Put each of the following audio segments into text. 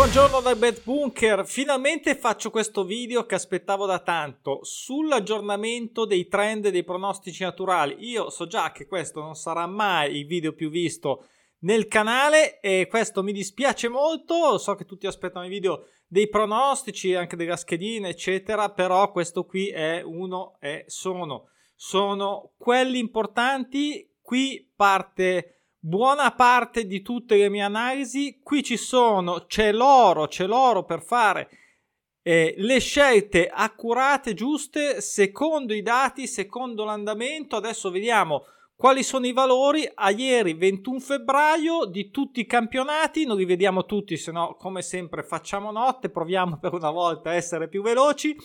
Buongiorno dal Bad Bunker, finalmente faccio questo video che aspettavo da tanto sull'aggiornamento dei trend dei pronostici naturali. Io so già che questo non sarà mai il video più visto nel canale e questo mi dispiace molto, so che tutti aspettano i video dei pronostici, anche della schedina, eccetera, però questo qui è uno e sono sono quelli importanti. Qui parte buona parte di tutte le mie analisi. Qui ci sono, c'è l'oro, c'è l'oro per fare eh, le scelte accurate, giuste, secondo i dati, secondo l'andamento. Adesso vediamo quali sono i valori a ieri 21 febbraio di tutti i campionati, non li vediamo tutti, se no come sempre facciamo notte, proviamo per una volta a essere più veloci.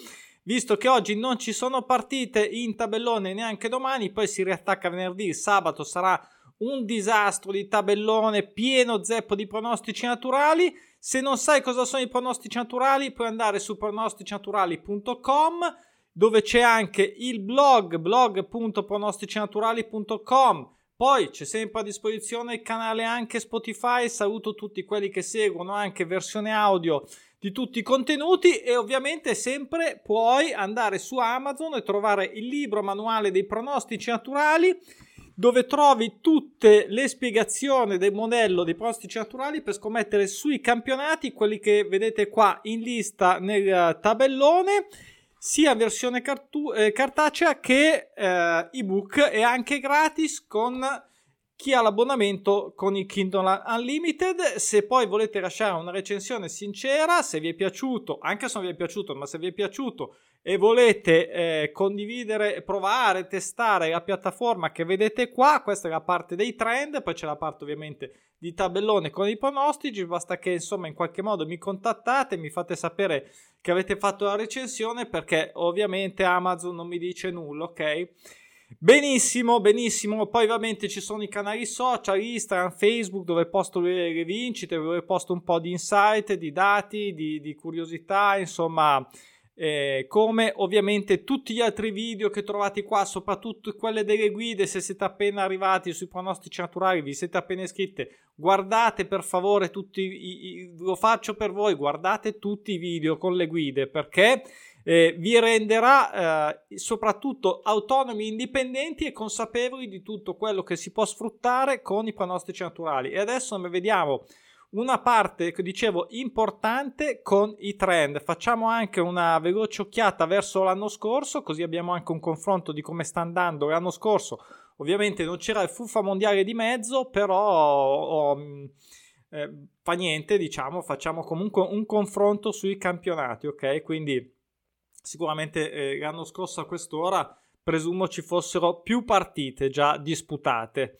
Visto che oggi non ci sono partite in tabellone neanche domani, poi si riattacca venerdì, sabato sarà un disastro di tabellone pieno zeppo di pronostici naturali. Se non sai cosa sono i pronostici naturali, puoi andare su pronosticinaturali.com dove c'è anche il blog blog.pronosticinaturali.com. Poi c'è sempre a disposizione il canale anche Spotify. Saluto tutti quelli che seguono anche versione audio di tutti i contenuti e ovviamente sempre puoi andare su Amazon e trovare il libro manuale dei pronostici naturali dove trovi tutte le spiegazioni del modello dei pronostici naturali per scommettere sui campionati, quelli che vedete qua in lista nel tabellone sia in versione cartu- eh, cartacea che eh, ebook e anche gratis con chi ha l'abbonamento con il Kindle Unlimited. Se poi volete lasciare una recensione sincera, se vi è piaciuto, anche se non vi è piaciuto, ma se vi è piaciuto e volete eh, condividere, provare, testare la piattaforma che vedete qua, questa è la parte dei trend, poi c'è la parte ovviamente di tabellone con i pronostici, basta che insomma in qualche modo mi contattate, mi fate sapere che avete fatto la recensione perché ovviamente Amazon non mi dice nulla, ok? Benissimo, benissimo. Poi ovviamente ci sono i canali social, Instagram, Facebook, dove posto le, le vincite, dove posto un po' di insight, di dati, di, di curiosità, insomma eh, come ovviamente tutti gli altri video che trovate qua, soprattutto quelle delle guide, se siete appena arrivati sui pronostici naturali, vi siete appena iscritti, guardate per favore tutti, i, i, lo faccio per voi, guardate tutti i video con le guide perché eh, vi renderà eh, soprattutto autonomi, indipendenti e consapevoli di tutto quello che si può sfruttare con i pronostici naturali. E adesso ne vediamo una parte dicevo importante con i trend. Facciamo anche una veloce occhiata verso l'anno scorso, così abbiamo anche un confronto di come sta andando l'anno scorso. Ovviamente non c'era il fuffa mondiale di mezzo, però oh, eh, fa niente, diciamo, facciamo comunque un confronto sui campionati, ok? Quindi sicuramente eh, l'anno scorso a quest'ora presumo ci fossero più partite già disputate.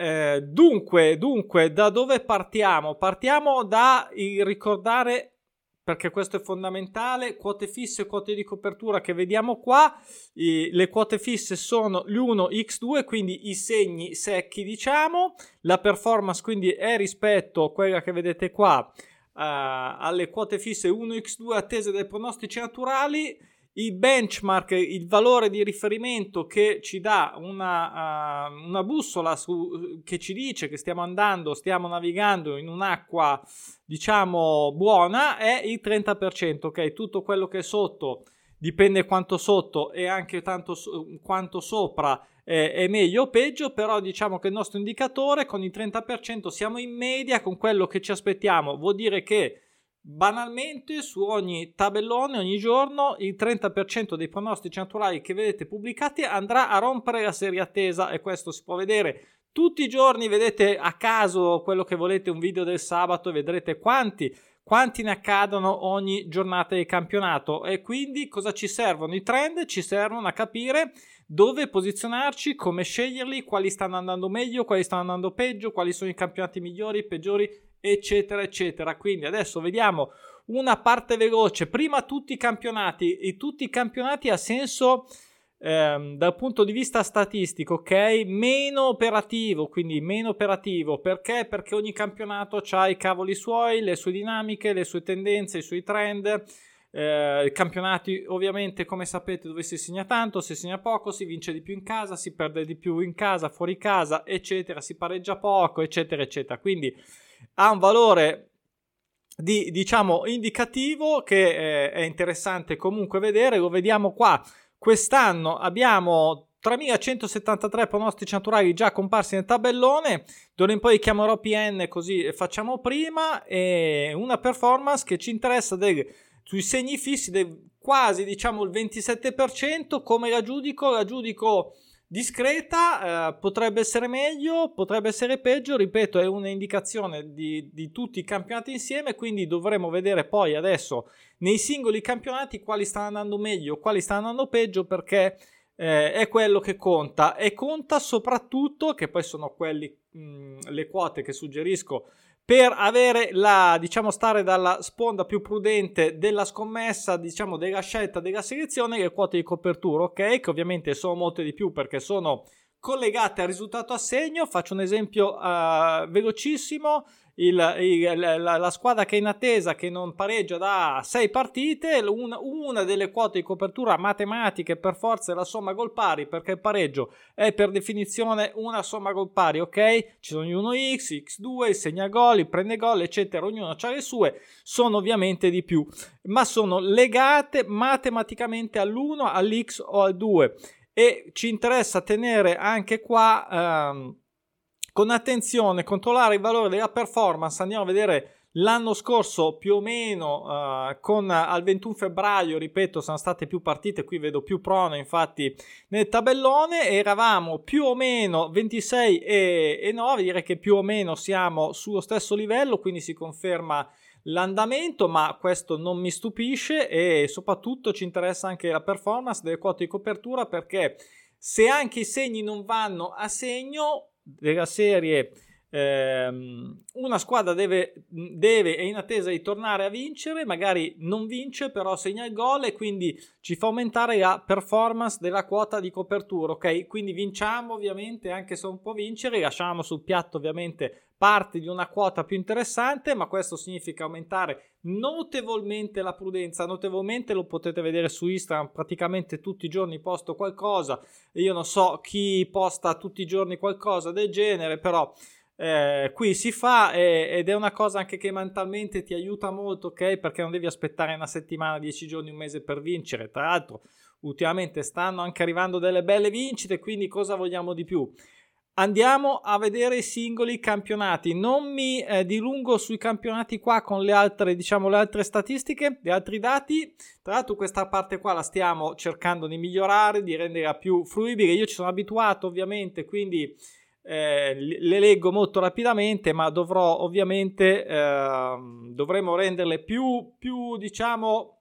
Eh, dunque, dunque, da dove partiamo? Partiamo da ricordare, perché questo è fondamentale, quote fisse e quote di copertura che vediamo qua. I, le quote fisse sono l'1x2, quindi i segni secchi, diciamo. La performance quindi è rispetto a quella che vedete qua, uh, alle quote fisse 1x2 attese dai pronostici naturali il benchmark, il valore di riferimento che ci dà una, uh, una bussola su, che ci dice che stiamo andando, stiamo navigando in un'acqua diciamo buona è il 30%, ok? Tutto quello che è sotto dipende quanto sotto e anche tanto quanto sopra è meglio o peggio, però diciamo che il nostro indicatore con il 30% siamo in media con quello che ci aspettiamo, vuol dire che Banalmente su ogni tabellone, ogni giorno, il 30% dei pronostici naturali che vedete pubblicati andrà a rompere la serie attesa e questo si può vedere tutti i giorni. Vedete a caso quello che volete, un video del sabato e vedrete quanti, quanti ne accadono ogni giornata di campionato e quindi cosa ci servono? I trend ci servono a capire dove posizionarci, come sceglierli, quali stanno andando meglio, quali stanno andando peggio, quali sono i campionati migliori, peggiori eccetera, eccetera. Quindi adesso vediamo una parte veloce. Prima tutti i campionati, e tutti i campionati ha senso ehm, dal punto di vista statistico, ok? Meno operativo, quindi meno operativo. Perché? Perché ogni campionato ha i cavoli suoi, le sue dinamiche, le sue tendenze, i suoi trend. Eh, campionati ovviamente come sapete dove si segna tanto, si segna poco, si vince di più in casa, si perde di più in casa, fuori casa, eccetera, si pareggia poco, eccetera, eccetera. Quindi ha un valore di diciamo indicativo che eh, è interessante comunque vedere, lo vediamo qua. Quest'anno abbiamo 3173 pronostici naturali già comparsi nel tabellone. D'ora in poi chiamerò PN così facciamo prima. E una performance che ci interessa del, sui segni fissi del quasi diciamo il 27%. Come la giudico? La giudico discreta, eh, potrebbe essere meglio, potrebbe essere peggio, ripeto, è un'indicazione di, di, tutti i campionati insieme, quindi dovremo vedere poi adesso nei singoli campionati quali stanno andando meglio, quali stanno andando peggio, perché eh, è quello che conta. E conta soprattutto, che poi sono quelli, mh, le quote che suggerisco per avere la, diciamo, stare dalla sponda più prudente della scommessa, diciamo, della scelta della selezione, le quote di copertura, ok? Che ovviamente sono molte di più perché sono collegate al risultato a segno. Faccio un esempio uh, velocissimo il, il, la, la, squadra che è in attesa, che non pareggia da sei partite, una, una, delle quote di copertura matematiche per forza è la somma gol pari, perché il pareggio è per definizione una somma gol pari, ok? Ci sono gli 1x, x2, il segna gol, prende gol, eccetera, ognuno ha le sue, sono ovviamente di più, ma sono legate matematicamente all'1, all'x o al 2 e ci interessa tenere anche qua... Um, con attenzione, controllare il valore della performance, andiamo a vedere L'anno scorso più o meno uh, con al 21 febbraio, ripeto, sono state più partite, qui vedo più prono infatti nel tabellone, eravamo più o meno 26 e, e 9, direi che più o meno siamo sullo stesso livello, quindi si conferma l'andamento, ma questo non mi stupisce e soprattutto ci interessa anche la performance delle quote di copertura perché se anche i segni non vanno a segno della serie ehm, una squadra deve, deve, è in attesa di tornare a vincere, magari non vince, però segna il gol e quindi ci fa aumentare la performance della quota di copertura, ok? Quindi vinciamo ovviamente, anche se non può vincere, lasciamo sul piatto ovviamente parte di una quota più interessante, ma questo significa aumentare notevolmente la prudenza, notevolmente lo potete vedere su Instagram, praticamente tutti i giorni posto qualcosa, io non so chi posta tutti i giorni qualcosa del genere, però eh, qui si fa eh, ed è una cosa anche che mentalmente ti aiuta molto, ok? Perché non devi aspettare una settimana, dieci giorni, un mese per vincere. Tra l'altro, ultimamente stanno anche arrivando delle belle vincite, quindi cosa vogliamo di più? Andiamo a vedere i singoli campionati. Non mi eh, dilungo sui campionati qua con le altre, diciamo, le altre statistiche, gli altri dati. Tra l'altro questa parte qua la stiamo cercando di migliorare, di renderla più fruibile. Io ci sono abituato ovviamente, quindi eh, le leggo molto rapidamente, ma dovrò ovviamente, eh, dovremo renderle più, più, diciamo,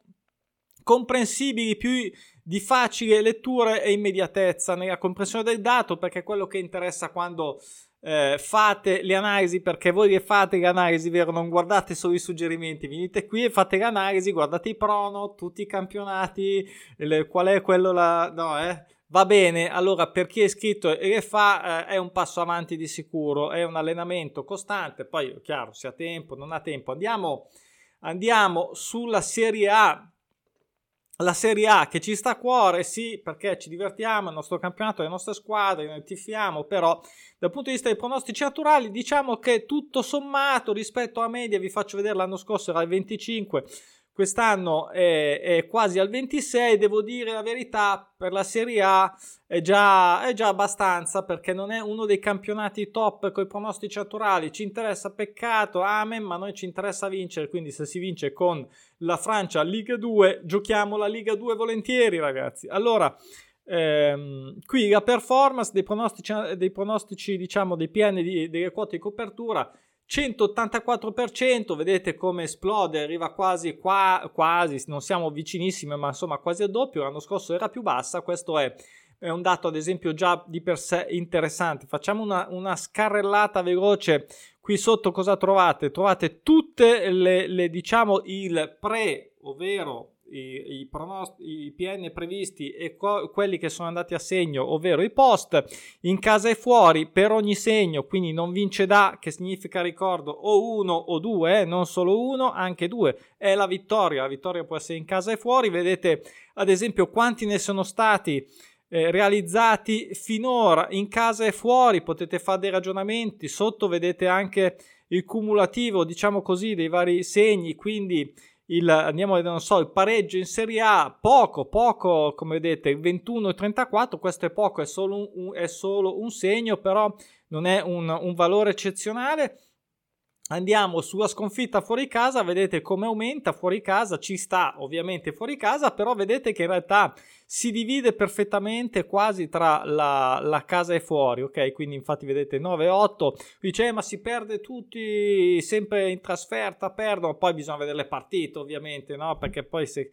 comprensibili, più di facile lettura e immediatezza nella comprensione del dato, perché è quello che interessa quando eh, fate le analisi, perché voi che fate le analisi, vero, non guardate solo i suggerimenti, venite qui e fate l'analisi, guardate i prono, tutti i campionati, le, qual è quello là, no, eh, va bene, allora per chi è iscritto e le fa eh, è un passo avanti di sicuro, è un allenamento costante, poi chiaro, se ha tempo, non ha tempo, andiamo, andiamo sulla Serie A la Serie A che ci sta a cuore, sì, perché ci divertiamo, il nostro campionato, le nostre squadre, noi tifiamo, però dal punto di vista dei pronostici naturali diciamo che tutto sommato rispetto a media, vi faccio vedere l'anno scorso era il 25, quest'anno è, è, quasi al 26, devo dire la verità, per la Serie A è già, è già abbastanza perché non è uno dei campionati top con i pronostici naturali, ci interessa peccato, amen, ma noi ci interessa vincere, quindi se si vince con la Francia Liga 2, giochiamo la Liga 2 volentieri ragazzi. Allora, ehm, qui la performance dei pronostici, dei pronostici diciamo, dei PN di, delle quote di copertura 184%, vedete come esplode, arriva quasi qua, quasi, non siamo vicinissimi, ma insomma quasi a doppio, l'anno scorso era più bassa, questo è, è un dato ad esempio già di per sé interessante. Facciamo una, una scarrellata veloce, qui sotto cosa trovate? Trovate tutte le, le diciamo il pre, ovvero i, i, pronost- i PN previsti e co- quelli che sono andati a segno, ovvero i post, in casa e fuori per ogni segno, quindi non vince da, che significa ricordo o uno o due, eh, non solo uno, anche due, è la vittoria, la vittoria può essere in casa e fuori, vedete ad esempio quanti ne sono stati eh, realizzati finora in casa e fuori, potete fare dei ragionamenti, sotto vedete anche il cumulativo, diciamo così, dei vari segni, quindi il, andiamo a vedere, non so, il pareggio in Serie A, poco, poco, come vedete, 21 e 34, questo è poco, è solo un, è solo un segno, però non è un, un valore eccezionale. Andiamo sulla sconfitta fuori casa, vedete come aumenta fuori casa, ci sta ovviamente fuori casa, però vedete che in realtà si divide perfettamente quasi tra la, la casa e fuori, ok? Quindi infatti vedete 9-8, dice eh, ma si perde tutti sempre in trasferta, perdono, poi bisogna vedere le partite ovviamente, no? Perché poi se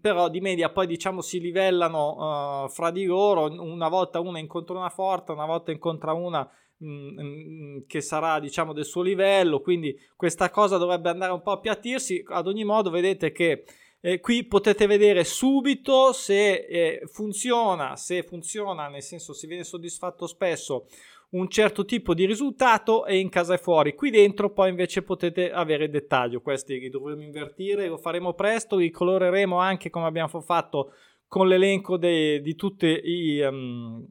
però di media poi diciamo si livellano uh, fra di loro, una volta una incontra una forte, una volta incontra una Mm, mm, che sarà diciamo del suo livello quindi questa cosa dovrebbe andare un po' a appiattirsi ad ogni modo vedete che eh, qui potete vedere subito se eh, funziona se funziona nel senso si viene soddisfatto spesso un certo tipo di risultato e in casa e fuori. Qui dentro poi invece potete avere dettaglio. Questi li dovremo invertire lo faremo presto li coloreremo anche come abbiamo fatto con l'elenco de, di tutti i um,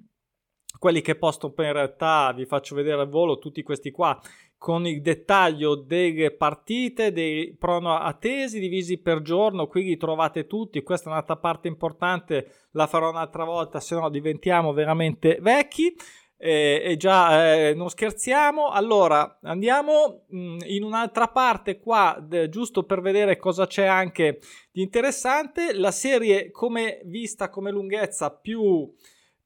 quelli che posto poi in realtà vi faccio vedere al volo tutti questi qua con il dettaglio delle partite, dei prono attesi divisi per giorno, qui li trovate tutti, questa è un'altra parte importante, la farò un'altra volta, se no diventiamo veramente vecchi. Eh, e già eh, non scherziamo. Allora andiamo mh, mm, in un'altra parte qua, de, giusto per vedere cosa c'è anche di interessante. La serie, come vista come lunghezza, più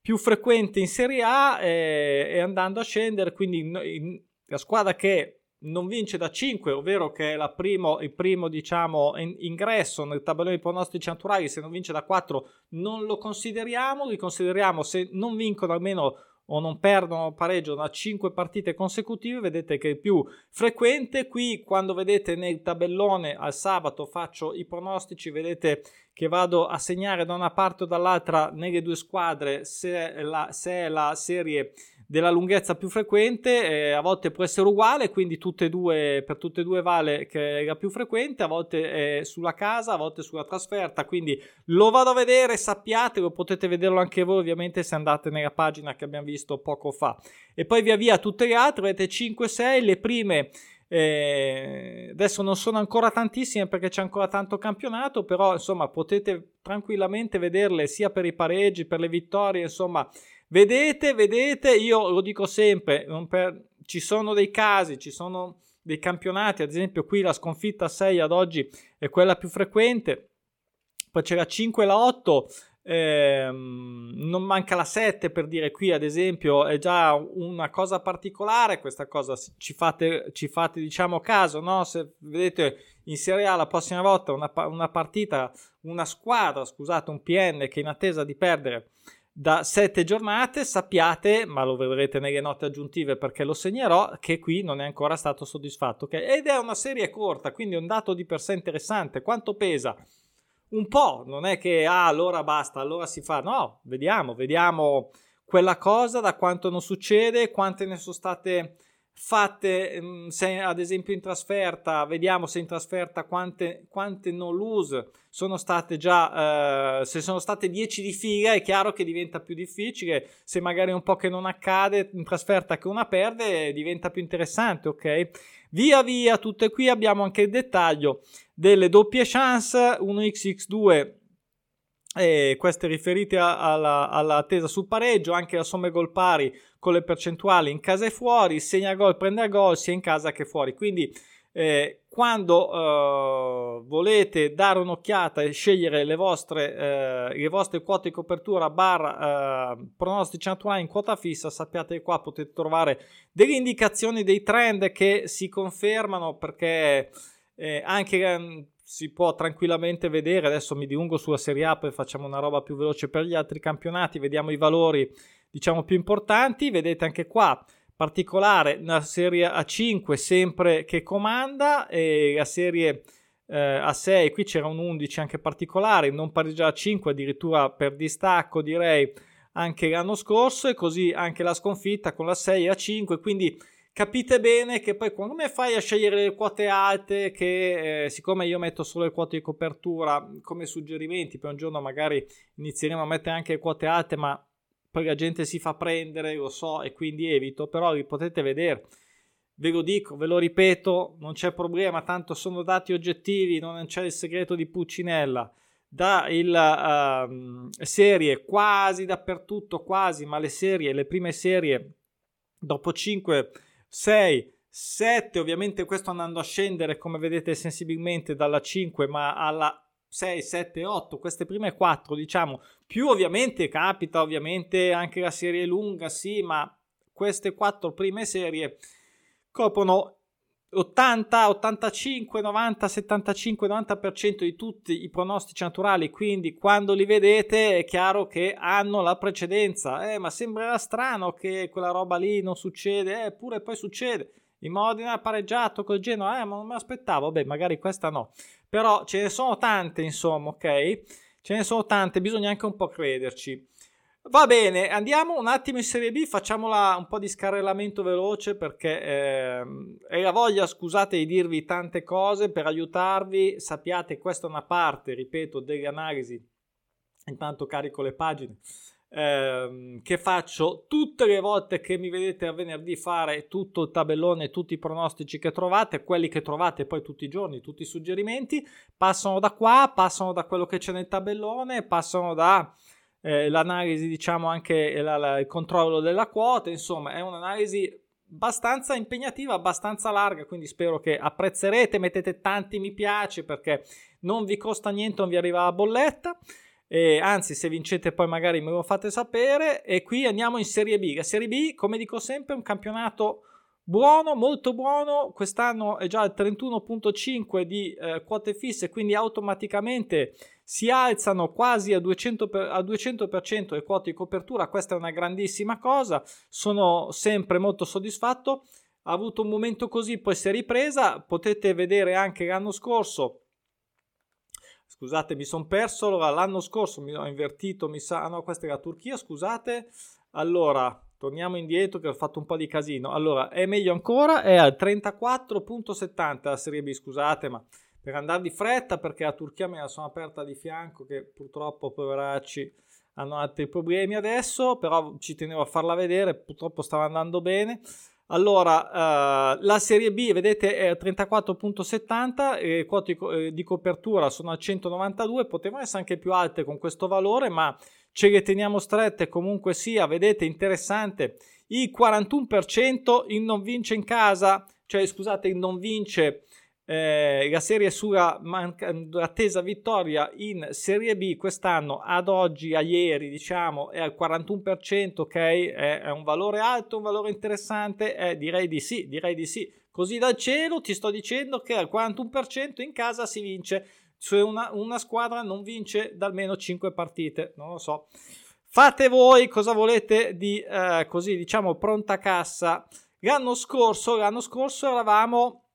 più frequente in Serie A e, e andando a scendere, quindi in, in, la squadra che non vince da 5, ovvero che è primo, il primo diciamo, in, ingresso nel tabellone di pronostici naturali, se non vince da 4 non lo consideriamo, li consideriamo se non vincono almeno o non perdono pareggio da 5 partite consecutive, vedete che è più frequente. Qui quando vedete nel tabellone al sabato faccio i pronostici, vedete che vado a segnare da una parte o dall'altra nelle due squadre se, la, se è la serie della lunghezza più frequente, eh, a volte può essere uguale, quindi tutte e due, per tutte e due vale che è la più frequente, a volte è sulla casa, a volte sulla trasferta, quindi lo vado a vedere, sappiatelo, potete vederlo anche voi ovviamente se andate nella pagina che abbiamo visto poco fa. E poi via via tutte le altre, avete 5-6, le prime eh, adesso non sono ancora tantissime perché c'è ancora tanto campionato, però insomma potete tranquillamente vederle sia per i pareggi, per le vittorie, insomma vedete, vedete, io lo dico sempre, per, ci sono dei casi, ci sono dei campionati, ad esempio qui la sconfitta 6 ad oggi è quella più frequente, poi c'era 5 la 8, Ehm, non manca la 7 per dire qui ad esempio è già una cosa particolare questa cosa ci fate, ci fate diciamo caso no? se vedete in Serie A la prossima volta una, una partita una squadra scusate un PN che in attesa di perdere da 7 giornate sappiate ma lo vedrete nelle note aggiuntive perché lo segnerò che qui non è ancora stato soddisfatto okay? ed è una serie corta quindi è un dato di per sé interessante. Quanto pesa? Un po', non è che ah, allora basta, allora si fa, no, vediamo, vediamo quella cosa, da quanto non succede, quante ne sono state fatte, mm, se ad esempio in trasferta, vediamo se in trasferta quante, quante no lose sono state già, eh, se sono state 10 di fila è chiaro che diventa più difficile, se magari un po' che non accade in trasferta che una perde diventa più interessante, ok? Via via, tutte qui abbiamo anche il dettaglio delle doppie chance 1xx2 e queste riferite alla, alla tesa sul pareggio, anche la somma gol pari con le percentuali in casa e fuori, segna gol, prende gol sia in casa che fuori. Quindi eh, quando eh, volete dare un'occhiata e scegliere le vostre, eh, le vostre quote di copertura barra eh, pronostici naturali in quota fissa, sappiate che qua potete trovare delle indicazioni dei trend che si confermano perché eh, anche ehm, si può tranquillamente vedere, adesso mi dilungo sulla Serie A, poi facciamo una roba più veloce per gli altri campionati, vediamo i valori diciamo più importanti, vedete anche qua particolare la serie A5 sempre che comanda e la serie eh, A6 qui c'era un 11 anche particolare non pareggia A5 addirittura per distacco direi anche l'anno scorso. E così anche la sconfitta con la 6 A5 quindi capite bene che poi come fai a scegliere le quote alte che eh, siccome io metto solo le quote di copertura come suggerimenti poi un giorno magari inizieremo a mettere anche le quote alte ma poi la gente si fa prendere lo so e quindi evito però li potete vedere ve lo dico, ve lo ripeto, non c'è problema, tanto sono dati oggettivi, non c'è il segreto di Puccinella. Da il, uh, serie quasi dappertutto, quasi, ma le serie, le prime serie, dopo 5, 6, 7, ovviamente questo andando a scendere, come vedete sensibilmente, dalla 5, ma alla 6, 7, 8, queste prime 4, diciamo, più ovviamente capita, ovviamente anche la serie lunga, sì, ma queste 4 prime serie coprono 80, 85, 90, 75, 90% di tutti i pronostici naturali, quindi quando li vedete è chiaro che hanno la precedenza. Eh, ma sembrerà strano che quella roba lì non succede, eppure poi succede. Il Modena ha pareggiato col Genoa, eh, ma non me l'aspettavo, beh, magari questa no. Però ce ne sono tante, insomma, ok? Ce ne sono tante, bisogna anche un po' crederci. Va bene, andiamo un attimo in Serie B, facciamola un po' di scarrellamento veloce perché eh, è la voglia, scusate, di dirvi tante cose per aiutarvi. Sappiate, questa è una parte, ripeto, delle analisi. Intanto carico le pagine. Eh, che faccio tutte le volte che mi vedete a venerdì fare tutto il tabellone, tutti i pronostici che trovate, quelli che trovate poi tutti i giorni, tutti i suggerimenti, passano da qua, passano da quello che c'è nel tabellone, passano da eh, l'analisi, diciamo anche la, la, il controllo della quota, insomma è un'analisi abbastanza impegnativa, abbastanza larga, quindi spero che apprezzerete, mettete tanti mi piace perché non vi costa niente, non vi arriva la bolletta. E anzi, se vincete poi magari me lo fate sapere. E qui andiamo in Serie B. La Serie B, come dico sempre, è un campionato buono, molto buono. Quest'anno è già al 31.5 di eh, quote fisse, quindi automaticamente si alzano quasi a 200%, per, a 200% le quote di copertura, questa è una grandissima cosa, sono sempre molto soddisfatto, ha avuto un momento così, poi si è ripresa, potete vedere anche l'anno scorso, scusate mi sono perso, allora l'anno scorso mi ho invertito, mi sa, no questa è la Turchia, scusate, allora torniamo indietro che ho fatto un po' di casino, allora è meglio ancora, è al 34.70 la Serie B, scusate ma per andare di fretta perché la Turchia me la sono aperta di fianco che purtroppo poveracci hanno altri problemi adesso però ci tenevo a farla vedere purtroppo stava andando bene. Allora, uh, la serie B, vedete, è 34.70, e quote di, di copertura sono a 192, potevano essere anche più alte con questo valore, ma ce le teniamo strette comunque sia, vedete, interessante, il 41% in non vince in casa, cioè scusate, il non vince eh, la serie sulla manca- attesa vittoria in Serie B quest'anno ad oggi, a ieri, diciamo, è al 41%, ok? È, è un valore alto, un valore interessante? Eh, direi di sì, direi di sì. Così dal cielo ti sto dicendo che al 41% in casa si vince, se una, una squadra non vince da almeno 5 partite, non lo so. Fate voi cosa volete di eh, così, diciamo, pronta cassa. L'anno scorso, l'anno scorso eravamo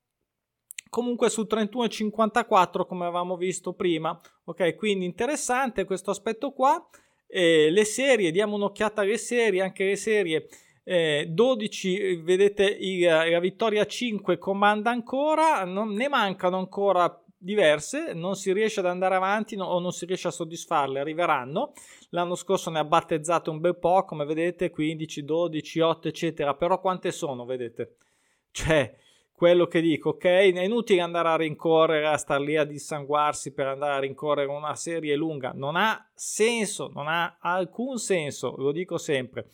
comunque su 31,54 come avevamo visto prima. Ok, quindi interessante questo aspetto qua. Eh, le serie, diamo un'occhiata alle serie, anche le serie. Eh, 12, vedete il, la vittoria 5 comanda ancora, non, ne mancano ancora diverse, non si riesce ad andare avanti no, o non si riesce a soddisfarle, arriveranno. L'anno scorso ne ha battezzate un bel po', come vedete, 15, 12, 8, eccetera, però quante sono, vedete? Cioè, quello che dico, ok? È inutile andare a rincorrere, a star lì a dissanguarsi per andare a rincorrere una serie lunga, non ha senso, non ha alcun senso, lo dico sempre.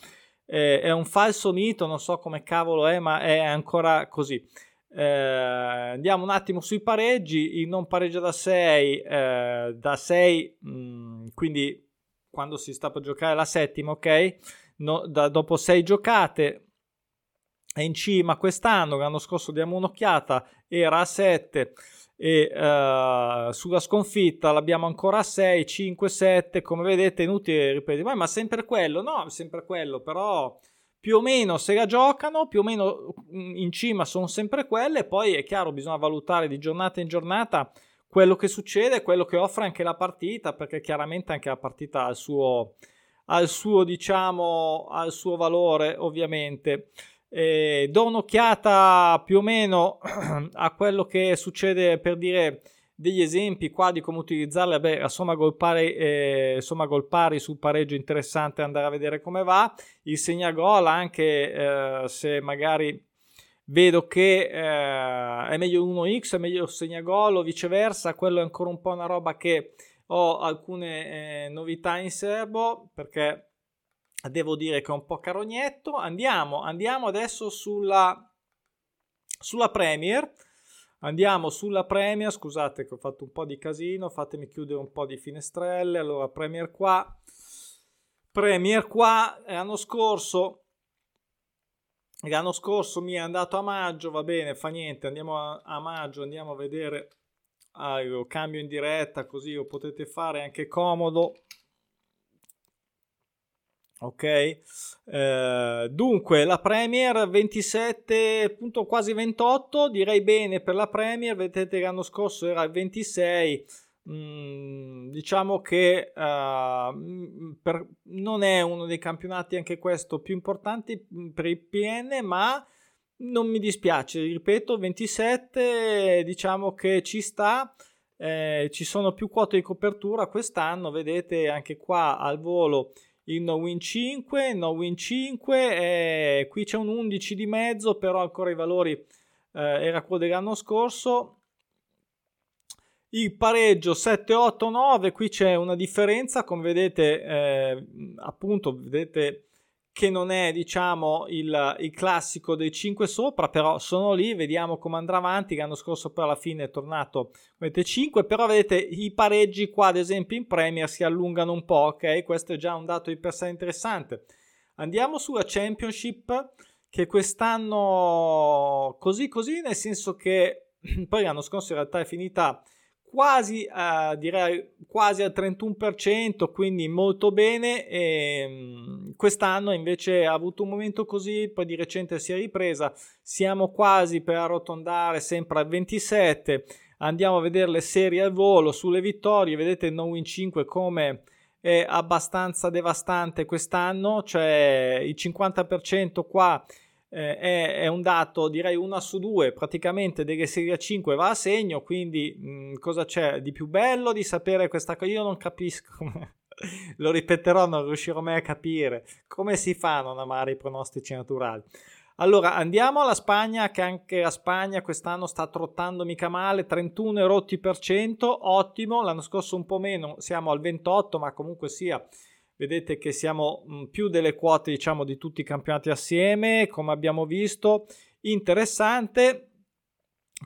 Eh, è un falso mito, non so come cavolo è, ma è ancora così. Eh, andiamo un attimo sui pareggi, il non pareggia da 6, eh, da 6, mh, quindi quando si sta per giocare la settima, ok? No, da, dopo 6 giocate, è in cima quest'anno, l'anno scorso diamo un'occhiata, era a 7 e uh, sulla sconfitta l'abbiamo ancora a 6, 5, 7, come vedete inutile ripetere, ma sempre quello, no, sempre quello, però più o meno se la giocano, più o meno mm, in cima sono sempre quelle, poi è chiaro bisogna valutare di giornata in giornata quello che succede, quello che offre anche la partita, perché chiaramente anche la partita ha il suo, ha il suo diciamo, ha il suo valore ovviamente. Eh, do un'occhiata più o meno a quello che succede per dire degli esempi qua di come utilizzarle. Beh, la somma gol pari, eh, somma gol sul pareggio interessante andare a vedere come va. Il segnagol anche eh, se magari vedo che eh, è meglio 1x, è meglio segnagolo o viceversa, quello è ancora un po' una roba che ho alcune eh, novità in serbo perché devo dire che è un po' carognetto. Andiamo, andiamo adesso sulla, sulla Premier. Andiamo sulla Premier, scusate che ho fatto un po' di casino, fatemi chiudere un po' di finestrelle. Allora, Premier qua, Premier qua, l'anno scorso L'anno scorso mi è andato a maggio, va bene, fa niente, andiamo a, a maggio, andiamo a vedere, ah, io cambio in diretta così lo potete fare anche comodo. Ok, eh, dunque la Premier 27, punto quasi 28, direi bene per la Premier, vedete l'anno scorso era il 26, Mm, diciamo che uh, per, non è uno dei campionati anche questo più importanti mm, per il PN, ma non mi dispiace, ripeto, 27 diciamo che ci sta, eh, ci sono più quote di copertura quest'anno, vedete anche qua al volo il no win 5, no win 5, eh, qui c'è un 11 di mezzo, però ancora i valori eh, era quello dell'anno scorso, il pareggio 7-8-9, qui c'è una differenza, come vedete, eh, appunto, vedete che non è, diciamo, il, il, classico dei 5 sopra, però sono lì, vediamo come andrà avanti, l'anno scorso per la fine è tornato, vedete, 5, però vedete i pareggi qua, ad esempio, in Premier si allungano un po', ok? Questo è già un dato di per sé interessante. Andiamo sulla Championship, che quest'anno così così, nel senso che poi l'anno scorso in realtà è finita quasi, uh, direi, quasi al 31%, quindi molto bene. E, um, quest'anno invece ha avuto un momento così, poi di recente si è ripresa. Siamo quasi per arrotondare sempre al 27. Andiamo a vedere le serie al volo sulle vittorie. Vedete il no win 5 come è abbastanza devastante quest'anno, cioè il 50% qua eh, è, è, un dato, direi una su due, praticamente delle serie 5 va a segno, quindi mh, mm, cosa c'è di più bello di sapere questa cosa? Io non capisco, lo ripeterò, non riuscirò mai a capire come si fa a non amare i pronostici naturali. Allora andiamo alla Spagna, che anche la Spagna quest'anno sta trottando mica male, 31 rotti per cento, ottimo, l'anno scorso un po' meno, siamo al 28, ma comunque sia vedete che siamo mm, più delle quote diciamo di tutti i campionati assieme come abbiamo visto. Interessante.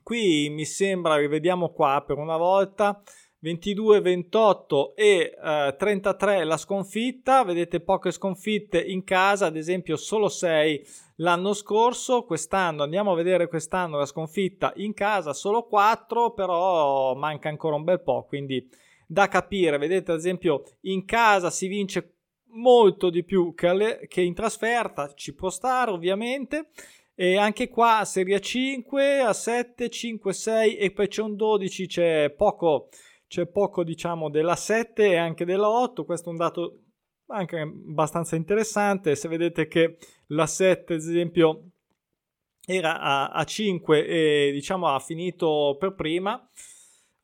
Qui mi sembra rivediamo qua per una volta 22 28 e eh, 33 la sconfitta. Vedete poche sconfitte in casa ad esempio solo 6 l'anno scorso. Quest'anno andiamo a vedere quest'anno la sconfitta in casa solo 4 però manca ancora un bel po' quindi da capire. Vedete, ad esempio, in casa si vince molto di più che, alle, che in trasferta, ci può stare ovviamente. E anche qua Serie 5, a 7, 5, 6 e poi c'è un 12, c'è poco, c'è poco diciamo della 7 e anche della 8. Questo è un dato anche abbastanza interessante. Se vedete che la 7, ad esempio, era a, a 5 e diciamo ha finito per prima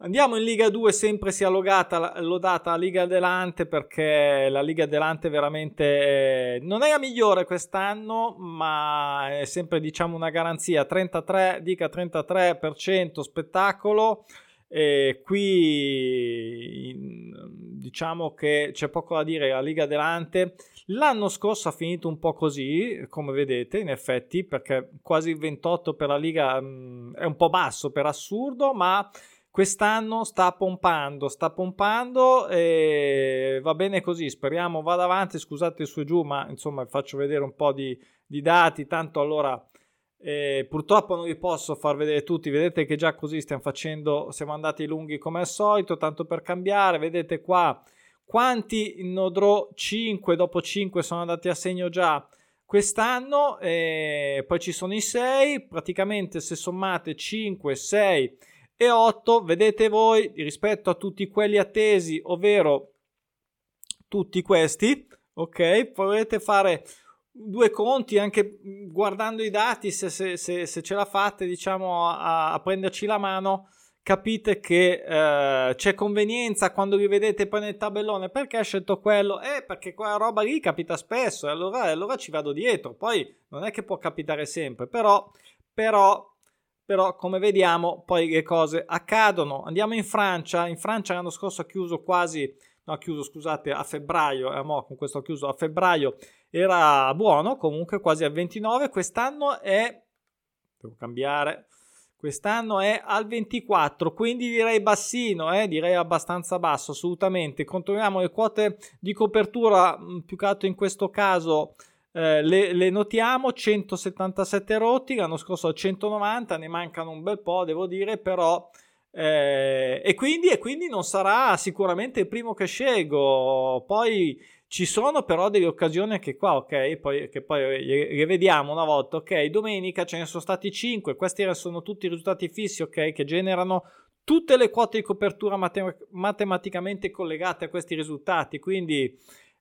Andiamo in Liga 2, sempre sia lodata, lodata la Liga Delante perché la Liga Delante veramente non è la migliore quest'anno, ma è sempre diciamo una garanzia, 33, dica 33% spettacolo. E qui diciamo che c'è poco da dire, la Liga Delante l'anno scorso ha finito un po' così, come vedete, in effetti, perché quasi il 28 per la Liga mh, è un po' basso per assurdo, ma quest'anno sta pompando, sta pompando e va bene così, speriamo vada avanti, scusate su e giù, ma insomma faccio vedere un po' di, di dati, tanto allora eh, purtroppo non vi posso far vedere tutti, vedete che già così stiamo facendo, siamo andati lunghi come al solito, tanto per cambiare, vedete qua quanti Nodro 5 dopo 5 sono andati a segno già quest'anno, eh, poi ci sono i 6, praticamente se sommate 5, 6 e 8 vedete voi rispetto a tutti quelli attesi, ovvero tutti questi, ok? Potete fare due conti anche guardando i dati, se, se, se, se ce la fate, diciamo, a, a, prenderci la mano, capite che eh, c'è convenienza quando vi vedete poi nel tabellone. Perché ha scelto quello? Eh, perché quella roba lì capita spesso, e allora, allora ci vado dietro. Poi non è che può capitare sempre, però però però come vediamo poi le cose accadono. Andiamo in Francia, in Francia l'anno scorso ha chiuso quasi, no ha chiuso scusate a febbraio, eh, mo, con questo ha chiuso a febbraio, era buono comunque quasi a 29, quest'anno è, devo cambiare, quest'anno è al 24, quindi direi bassino, eh, direi abbastanza basso assolutamente. Controlliamo le quote di copertura, mm, più che altro in questo caso eh, le, le, notiamo 177 rotti l'anno scorso 190 ne mancano un bel po' devo dire però eh, e, quindi, e quindi non sarà sicuramente il primo che scelgo. Poi ci sono però delle occasioni anche qua ok? Poi, che poi le vediamo una volta ok? Domenica ce ne sono stati 5 questi sono tutti risultati fissi ok? Che generano tutte le quote di copertura matem- matematicamente collegate a questi risultati quindi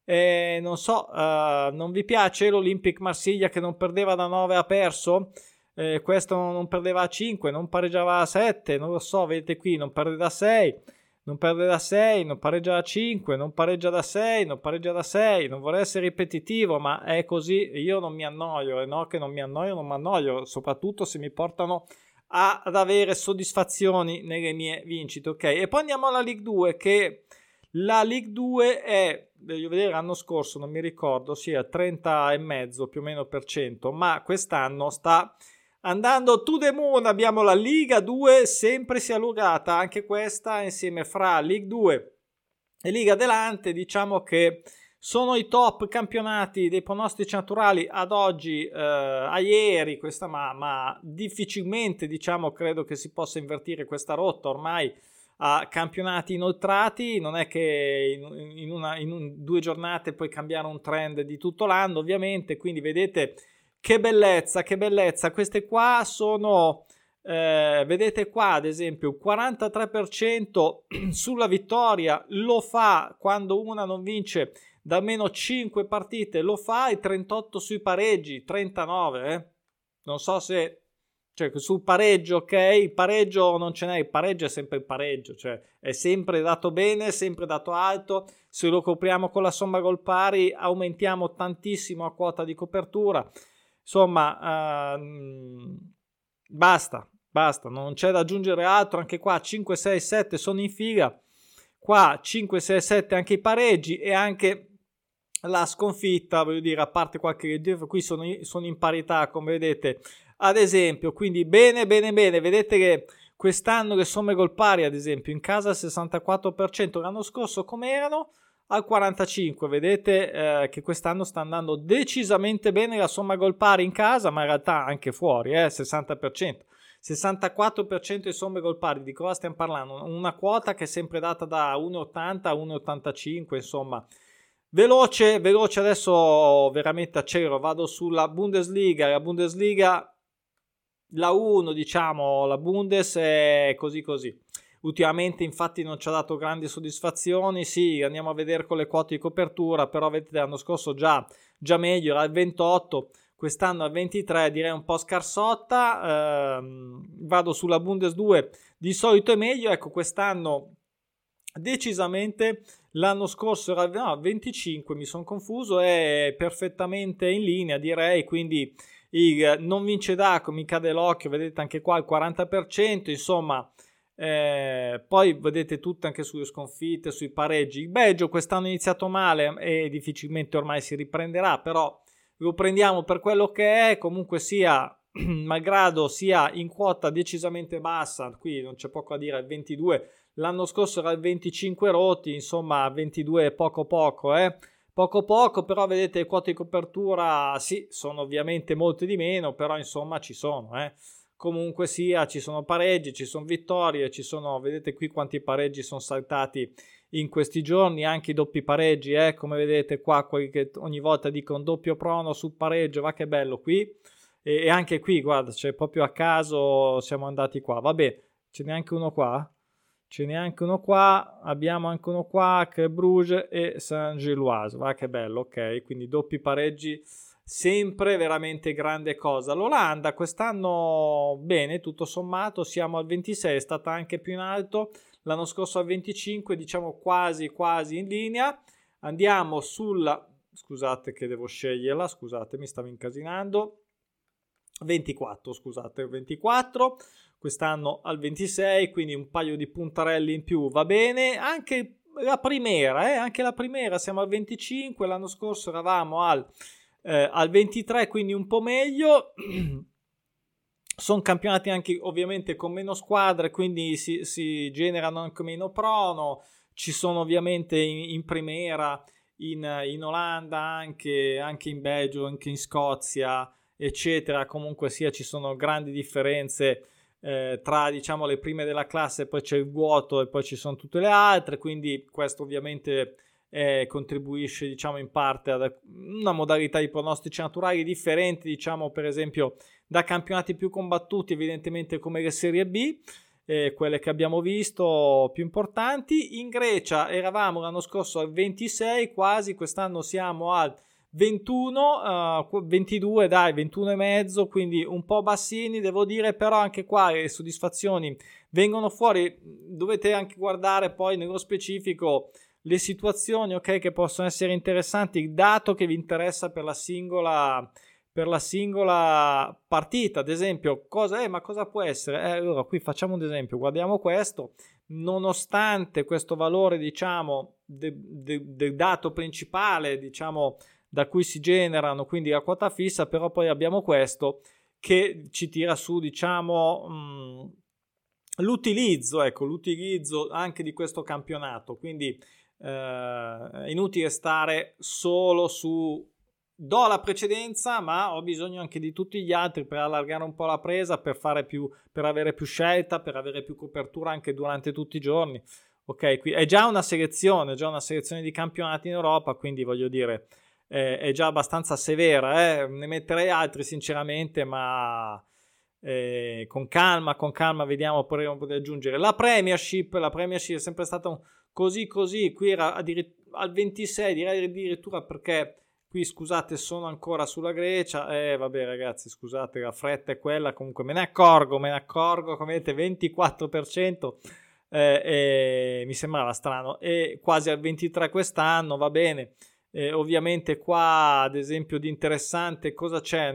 eh, non so, uh, non vi piace l'Olympic Marsiglia che non perdeva da 9 ha perso? Eh, questo non perdeva a 5, non pareggiava a 7, non lo so, vedete qui, non perde da 6, non perde da 6, non pareggia da 5, non pareggia da 6, non pareggia da 6, non vorrei essere ripetitivo, ma è così, io non mi annoio, e no che non mi annoio, non mi annoio, soprattutto se mi portano ad avere soddisfazioni nelle mie vincite, ok? E poi andiamo alla League 2 che la League 2 è, voglio vedere l'anno scorso, non mi ricordo, sia sì, 30,5 più o meno per cento, ma quest'anno sta andando to the moon. Abbiamo la Liga 2, sempre si è allungata anche questa insieme fra League 2 e Liga Delante. Diciamo che sono i top campionati dei pronostici naturali ad oggi, eh, a ieri, questa, ma, ma difficilmente diciamo credo che si possa invertire questa rotta ormai a campionati inoltrati, non è che in, in, una, in un, due giornate puoi cambiare un trend di tutto l'anno, ovviamente, quindi vedete che bellezza, che bellezza, queste qua sono... Eh, vedete qua ad esempio il 43% sulla vittoria lo fa quando una non vince da meno 5 partite lo fa e 38 sui pareggi 39 eh? non so se cioè, sul pareggio, ok? Il pareggio non ce n'è, il pareggio è sempre il pareggio, cioè è sempre dato bene, sempre dato alto. Se lo copriamo con la somma gol pari, aumentiamo tantissimo la quota di copertura. Insomma, uh, basta, basta, non c'è da aggiungere altro. Anche qua 5, 6, 7 sono in figa. Qua 5, 6, 7 anche i pareggi e anche la sconfitta, voglio dire, a parte qualche qui sono, sono in parità, come vedete ad esempio, quindi bene, bene, bene, vedete che quest'anno le somme gol pari, ad esempio, in casa al 64%, l'anno scorso come erano? Al 45%, vedete eh, che quest'anno sta andando decisamente bene la somma gol pari in casa, ma in realtà anche fuori, eh, 60%. 64% di somme gol pari, di cosa stiamo parlando? Una quota che è sempre data da 1,80 a 1,85, insomma. Veloce, veloce, adesso veramente accelero, vado sulla Bundesliga, la Bundesliga la 1, diciamo, la Bundes è così così. Ultimamente infatti non ci ha dato grandi soddisfazioni, sì, andiamo a vedere con le quote di copertura, però vedete l'anno scorso già, già meglio, era il 28, quest'anno al 23, direi un po' scarsotta, ehm, vado sulla Bundes 2, di solito è meglio, ecco quest'anno decisamente l'anno scorso era no, 25, mi sono confuso, è perfettamente in linea direi, quindi il non vince Daco, mi cade l'occhio, vedete anche qua il 40%, insomma, eh, poi vedete tutto anche sulle sconfitte, sui pareggi. Il Belgio quest'anno è iniziato male e difficilmente ormai si riprenderà, però lo prendiamo per quello che è, comunque sia, malgrado sia in quota decisamente bassa, qui non c'è poco a dire, il 22, l'anno scorso era il 25 rotti, insomma 22 poco poco, eh poco poco, però vedete le quote di copertura sì, sono ovviamente molte di meno, però insomma ci sono, eh. Comunque sia, ci sono pareggi, ci sono vittorie, ci sono, vedete qui quanti pareggi sono saltati in questi giorni, anche i doppi pareggi, eh, come vedete qua, che ogni volta dicono doppio prono sul pareggio, va che bello qui, e, e anche qui, guarda, cioè proprio a caso siamo andati qua, vabbè, ce n'è anche uno qua, ce n'è anche uno qua, abbiamo anche uno qua che è Bruges e Saint-Gilloise, va che bello, ok, quindi doppi pareggi, sempre veramente grande cosa. L'Olanda quest'anno bene, tutto sommato, siamo al 26, è stata anche più in alto, l'anno scorso al 25, diciamo quasi quasi in linea. Andiamo sulla, scusate che devo sceglierla, scusate mi stavo incasinando, 24, scusate, 24, quest'anno al 26, quindi un paio di puntarelli in più va bene, anche la primera, eh, anche la primera siamo al 25, l'anno scorso eravamo al, eh, al 23, quindi un po' meglio. Sono campionati anche ovviamente con meno squadre, quindi si, si generano anche meno prono. Ci sono ovviamente in, in primera, in, in Olanda, anche, anche, in Belgio, anche in Scozia, eccetera. Comunque sia, ci sono grandi differenze eh, tra diciamo le prime della classe, poi c'è il vuoto e poi ci sono tutte le altre. Quindi questo ovviamente eh, contribuisce diciamo in parte ad una modalità di pronostici naturali differenti, diciamo per esempio da campionati più combattuti, evidentemente come le Serie B. Eh, quelle che abbiamo visto più importanti. In Grecia eravamo l'anno scorso al 26, quasi quest'anno siamo al 21, uh, 22, dai, 21 e mezzo, quindi un po' bassini, devo dire, però anche qua le soddisfazioni vengono fuori. Dovete anche guardare poi nello specifico le situazioni, ok, che possono essere interessanti, il dato che vi interessa per la singola per la singola partita, ad esempio, cosa è, ma cosa può essere? Eh, allora, qui facciamo un esempio, guardiamo questo, nonostante questo valore, diciamo, del de, de dato principale, diciamo, da cui si generano, quindi la quota fissa, però poi abbiamo questo che ci tira su, diciamo, mh, l'utilizzo, ecco, l'utilizzo anche di questo campionato, quindi eh, è inutile stare solo su do la precedenza, ma ho bisogno anche di tutti gli altri per allargare un po' la presa, per, fare più, per avere più scelta, per avere più copertura anche durante tutti i giorni. Ok, qui è già una selezione, già una selezione di campionati in Europa, quindi voglio dire, eh, è già abbastanza severa. Eh? Ne metterei altri, sinceramente, ma eh, con calma, con calma, vediamo, potremo poter aggiungere. La Premiership, la Premiership è sempre stata così così, qui era al 26, direi addirittura perché Qui scusate, sono ancora sulla Grecia. Eh, vabbè, ragazzi, scusate, la fretta è quella. Comunque me ne accorgo, me ne accorgo. Come vedete, 24%. Eh, eh, mi sembrava strano. E quasi al 23% quest'anno, va bene. Eh, ovviamente qua, ad esempio, di interessante, cosa c'è?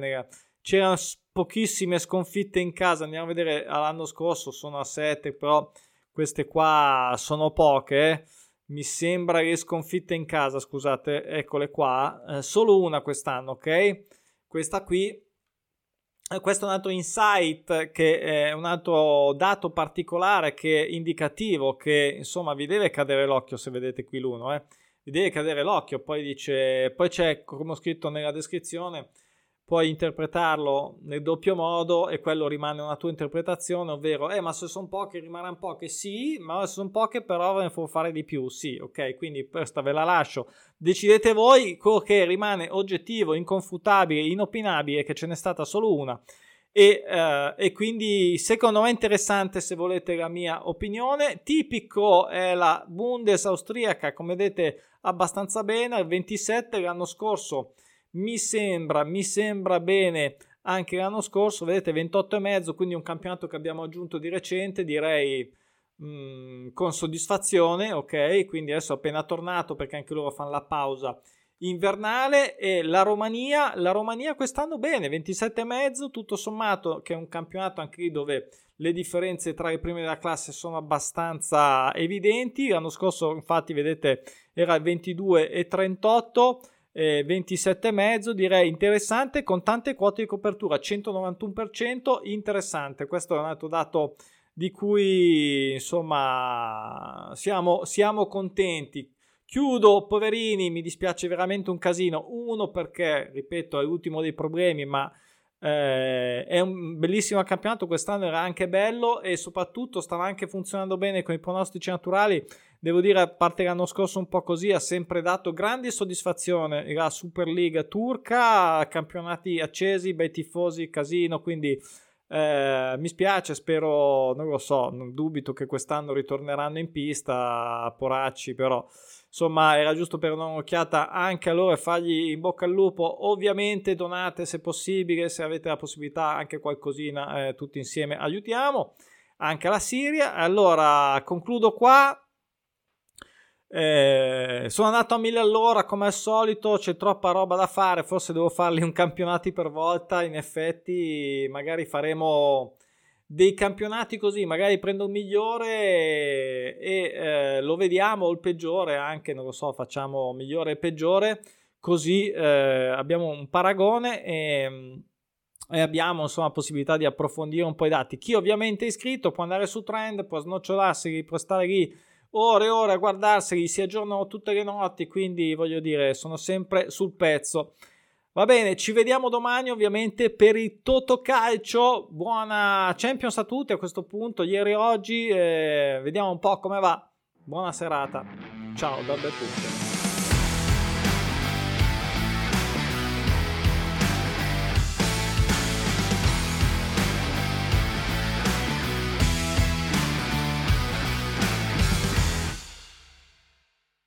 C'erano pochissime sconfitte in casa. Andiamo a vedere, l'anno scorso sono a 7, però queste qua sono poche, eh mi sembra che sconfitte in casa, scusate, eccole qua, eh, solo una quest'anno, ok? Questa qui, eh, questo è un altro insight che è un altro dato particolare che è indicativo che insomma vi deve cadere l'occhio se vedete qui l'uno, eh? Vi deve cadere l'occhio, poi dice, poi c'è come ho scritto nella descrizione puoi interpretarlo nel doppio modo e quello rimane una tua interpretazione, ovvero, eh, ma se sono poche rimarranno poche, sì, ma se sono poche però ve ne può fare di più, sì, ok, quindi questa ve la lascio, decidete voi, quello che rimane oggettivo, inconfutabile, inopinabile, che ce n'è stata solo una, e, uh, e, quindi secondo me interessante se volete la mia opinione. Tipico è la Bundes austriaca, come vedete abbastanza bene, il 27 l'anno scorso mi sembra, mi sembra bene anche l'anno scorso, vedete 28 e mezzo, quindi un campionato che abbiamo aggiunto di recente, direi mh, mm, con soddisfazione, ok? Quindi adesso appena tornato perché anche loro fanno la pausa invernale e la Romania, la Romania quest'anno bene, 27 e mezzo, tutto sommato che è un campionato anche lì dove le differenze tra i primi della classe sono abbastanza evidenti. L'anno scorso, infatti, vedete, era il 22 e 38 eh, 27,5 direi interessante con tante quote di copertura 191% interessante. Questo è un altro dato di cui insomma siamo, siamo contenti chiudo poverini mi dispiace veramente un casino. Uno perché ripeto è l'ultimo dei problemi ma eh, è un bellissimo campionato quest'anno era anche bello e soprattutto stava anche funzionando bene con i pronostici naturali. Devo dire, a parte l'anno scorso un po' così, ha sempre dato grande soddisfazione la Superliga turca, campionati accesi, bei tifosi, casino, quindi eh, mi spiace, spero, non lo so, non dubito che quest'anno ritorneranno in pista a Poracci, però insomma era giusto per un'occhiata anche a loro e fargli in bocca al lupo. Ovviamente donate se possibile, se avete la possibilità anche qualcosina, eh, tutti insieme aiutiamo anche la Siria. Allora concludo qua Eh, sono andato a mille all'ora come al solito, c'è troppa roba da fare, forse devo farli un campionato per volta, in effetti magari faremo dei campionati così, magari prendo il migliore e, eh, lo vediamo, o il peggiore anche, non lo so, facciamo migliore e peggiore, così eh, abbiamo un paragone e, e abbiamo insomma possibilità di approfondire un po' i dati. Chi ovviamente è iscritto può andare su trend, può snocciolarsi, può stare lì ore e ore a guardarseli, si aggiornano tutte le notti, quindi voglio dire, sono sempre sul pezzo. Va bene, ci vediamo domani ovviamente per il Totocalcio. Buona Champions a tutti a questo punto, ieri e oggi. Eh, vediamo un po' come va. Buona serata. Ciao da tutti.